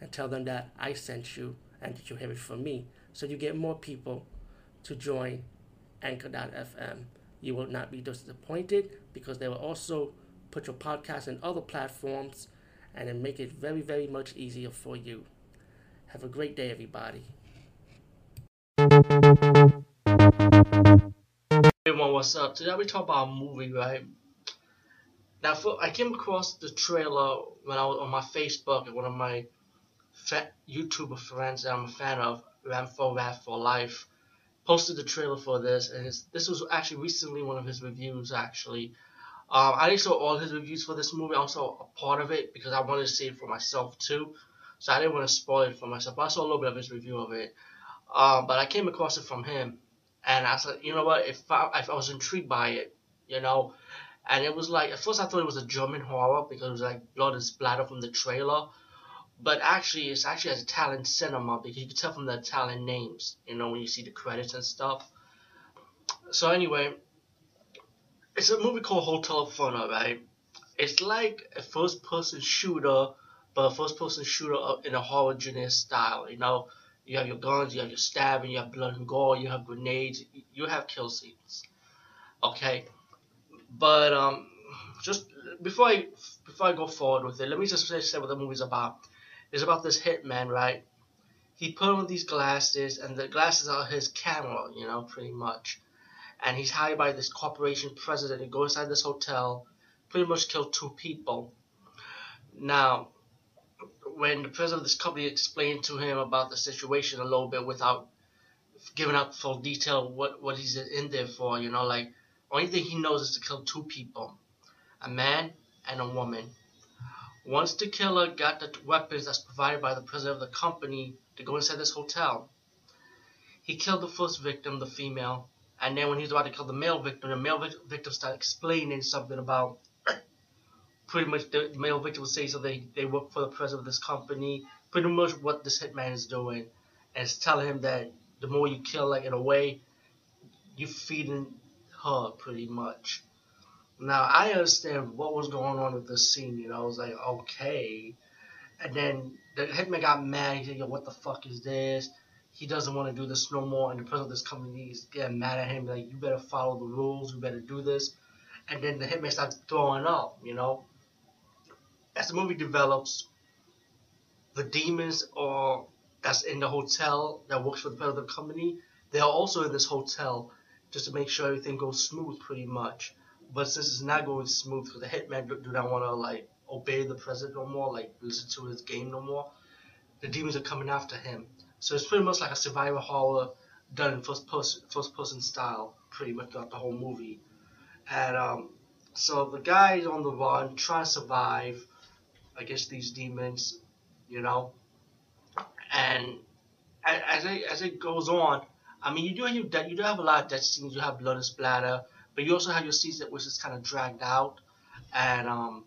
and tell them that I sent you and that you have it from me. So you get more people to join Anchor.fm. You will not be disappointed because they will also put your podcast in other platforms and then make it very, very much easier for you. Have a great day, everybody. Everyone, what's up? Today we talk about a movie, right? Now, I came across the trailer when I was on my Facebook and one of my YouTuber friends I'm a fan of, Ramfo Rap for Life, posted the trailer for this, and his, this was actually recently one of his reviews. Actually, um, I didn't saw all his reviews for this movie. I saw a part of it because I wanted to see it for myself too, so I didn't want to spoil it for myself. But I saw a little bit of his review of it, um, but I came across it from him, and I said, you know what? If I, if I was intrigued by it, you know, and it was like at first I thought it was a German horror because it was like blood and splatter from the trailer, but actually it's actually as Italian cinema because you can tell from the Italian names, you know, when you see the credits and stuff. So anyway, it's a movie called Hotel Inferno, right? It's like a first-person shooter, but a first-person shooter in a horror genre style. You know, you have your guns, you have your stabbing, you have blood and gore, you have grenades, you have kill scenes. Okay, but um, just before I before I go forward with it, let me just say what the movie's about. It's about this hitman, right? He put on these glasses, and the glasses are his camera, you know, pretty much. And he's hired by this corporation president to go inside this hotel, pretty much kill two people. Now, when the president of this company explained to him about the situation a little bit without giving up full detail what what he's in there for, you know, like only thing he knows is to kill two people, a man and a woman. Once the killer got the weapons that's provided by the president of the company to go inside this hotel, he killed the first victim, the female, and then when he was about to kill the male victim, the male victim started explaining something about pretty much the male victim would say so they, they work for the president of this company, pretty much what this hitman is doing. And it's telling him that the more you kill, like in a way, you're feeding her pretty much. Now I understand what was going on with this scene, you know, I was like, okay. And then the hitman got mad, he said, Yo, what the fuck is this? He doesn't want to do this no more, and the president of this company is getting mad at him, like, you better follow the rules, you better do this. And then the hitman starts throwing up, you know. As the movie develops, the demons are that's in the hotel that works for the president of the company, they are also in this hotel just to make sure everything goes smooth pretty much. But since it's not going smooth because the hitman do, do not want to like obey the president no more, like listen to his game no more, the demons are coming after him. So it's pretty much like a survival horror done in first person first person style, pretty much throughout the whole movie. And um, so the guy is on the run, trying to survive against these demons, you know. And as it as it goes on, I mean, you do your you do have a lot of death scenes. You have blood and splatter, but you also have your that which is kind of dragged out, and um,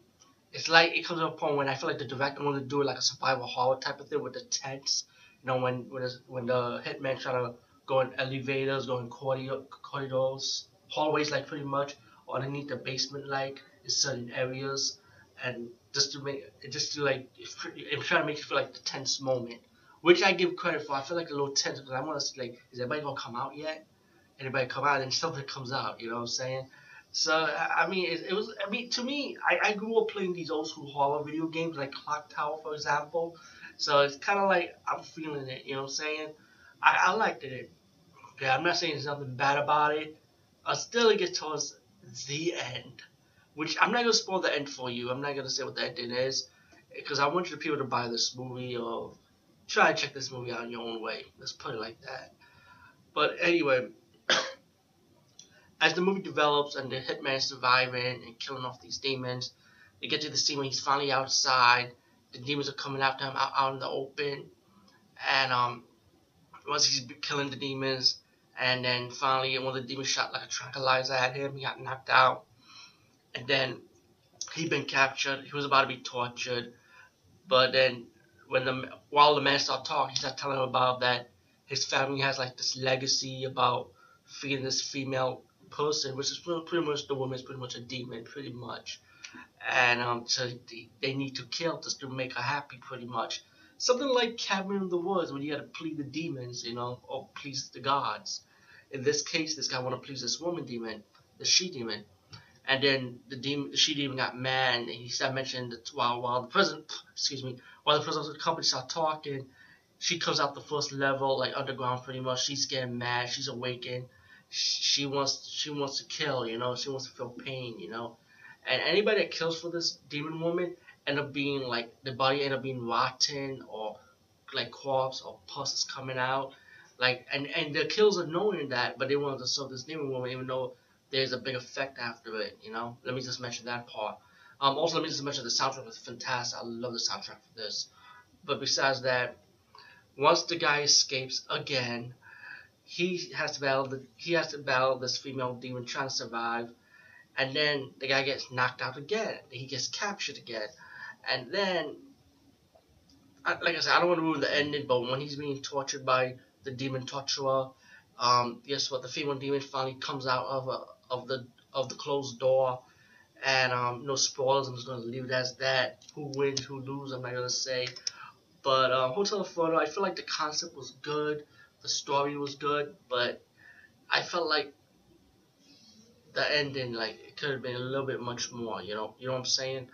it's like it comes to a point when I feel like the director wanted to do like a survival horror type of thing with the tents. You know, when when, when the hitman trying to go in elevators, go in corridor, corridors, hallways, like pretty much, underneath the basement, like in certain areas, and just to make it just to like I'm trying to make you feel like the tense moment which I give credit for. I feel like a little tense because I want to see like, is everybody gonna come out yet? Anybody come out and something comes out, you know what I'm saying? So I mean, it, it was. I mean, to me, I, I grew up playing these old school horror video games like Clock Tower, for example. So it's kind of like I'm feeling it, you know what I'm saying? I, I liked it. Okay, I'm not saying there's nothing bad about it. I still it gets towards the end, which I'm not gonna spoil the end for you. I'm not gonna say what the ending is because I want you people to buy this movie or try to check this movie out in your own way. Let's put it like that. But anyway, as the movie develops and the hitman is surviving and killing off these demons, they get to the scene when he's finally outside. The demons are coming after him out, out in the open, and um, once he's killing the demons, and then finally one of the demons shot like a tranquilizer at him. He got knocked out, and then he'd been captured. He was about to be tortured, but then when the while the man started talking, he started telling him about that his family has like this legacy about feeding this female person, which is pretty much the woman is pretty much a demon, pretty much, and um, so they, need to kill just to make her happy, pretty much. Something like Cabin in the Woods, when you got to please the demons, you know, or please the gods. In this case, this guy want to please this woman demon, the she demon, and then the demon, the she demon got mad, and he started mentioning that while while the president, excuse me, while the of the company started talking, she comes out the first level, like underground, pretty much. She's getting mad. She's awakened. She wants she wants to kill, you know. She wants to feel pain, you know. And anybody that kills for this demon woman end up being like the body end up being rotten or like corpse or pus is coming out. Like and and the kills are knowing that, but they want to serve this demon woman even though there's a big effect after it. You know. Let me just mention that part. Um, also, let me just mention the soundtrack was fantastic. I love the soundtrack for this. But besides that, once the guy escapes again, he has to battle the he has to battle this female demon trying to survive, and then the guy gets knocked out again. He gets captured again, and then, like I said, I don't want to ruin the ending, but when he's being tortured by the demon torturer, um, guess what? The female demon finally comes out of a, of the of the closed door, and um, no spoilers. I'm just gonna leave it as that. Who wins? Who loses? I'm not gonna say. But um, Hotel Inferno, I feel like the concept was good, the story was good, but I felt like the ending, like it could have been a little bit much more. You know, you know what I'm saying?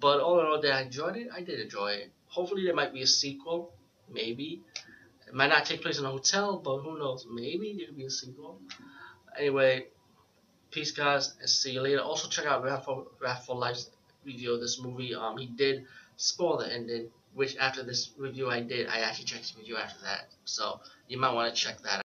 But all in all, did I enjoy it? I did enjoy it. Hopefully, there might be a sequel. Maybe. It might not take place in a hotel, but who knows? Maybe there could be a sequel. Anyway, peace, guys, and see you later. Also, check out Wrathful Life's review of this movie. Um, he did spoil the ending, which after this review I did, I actually checked his review after that. So you might want to check that out.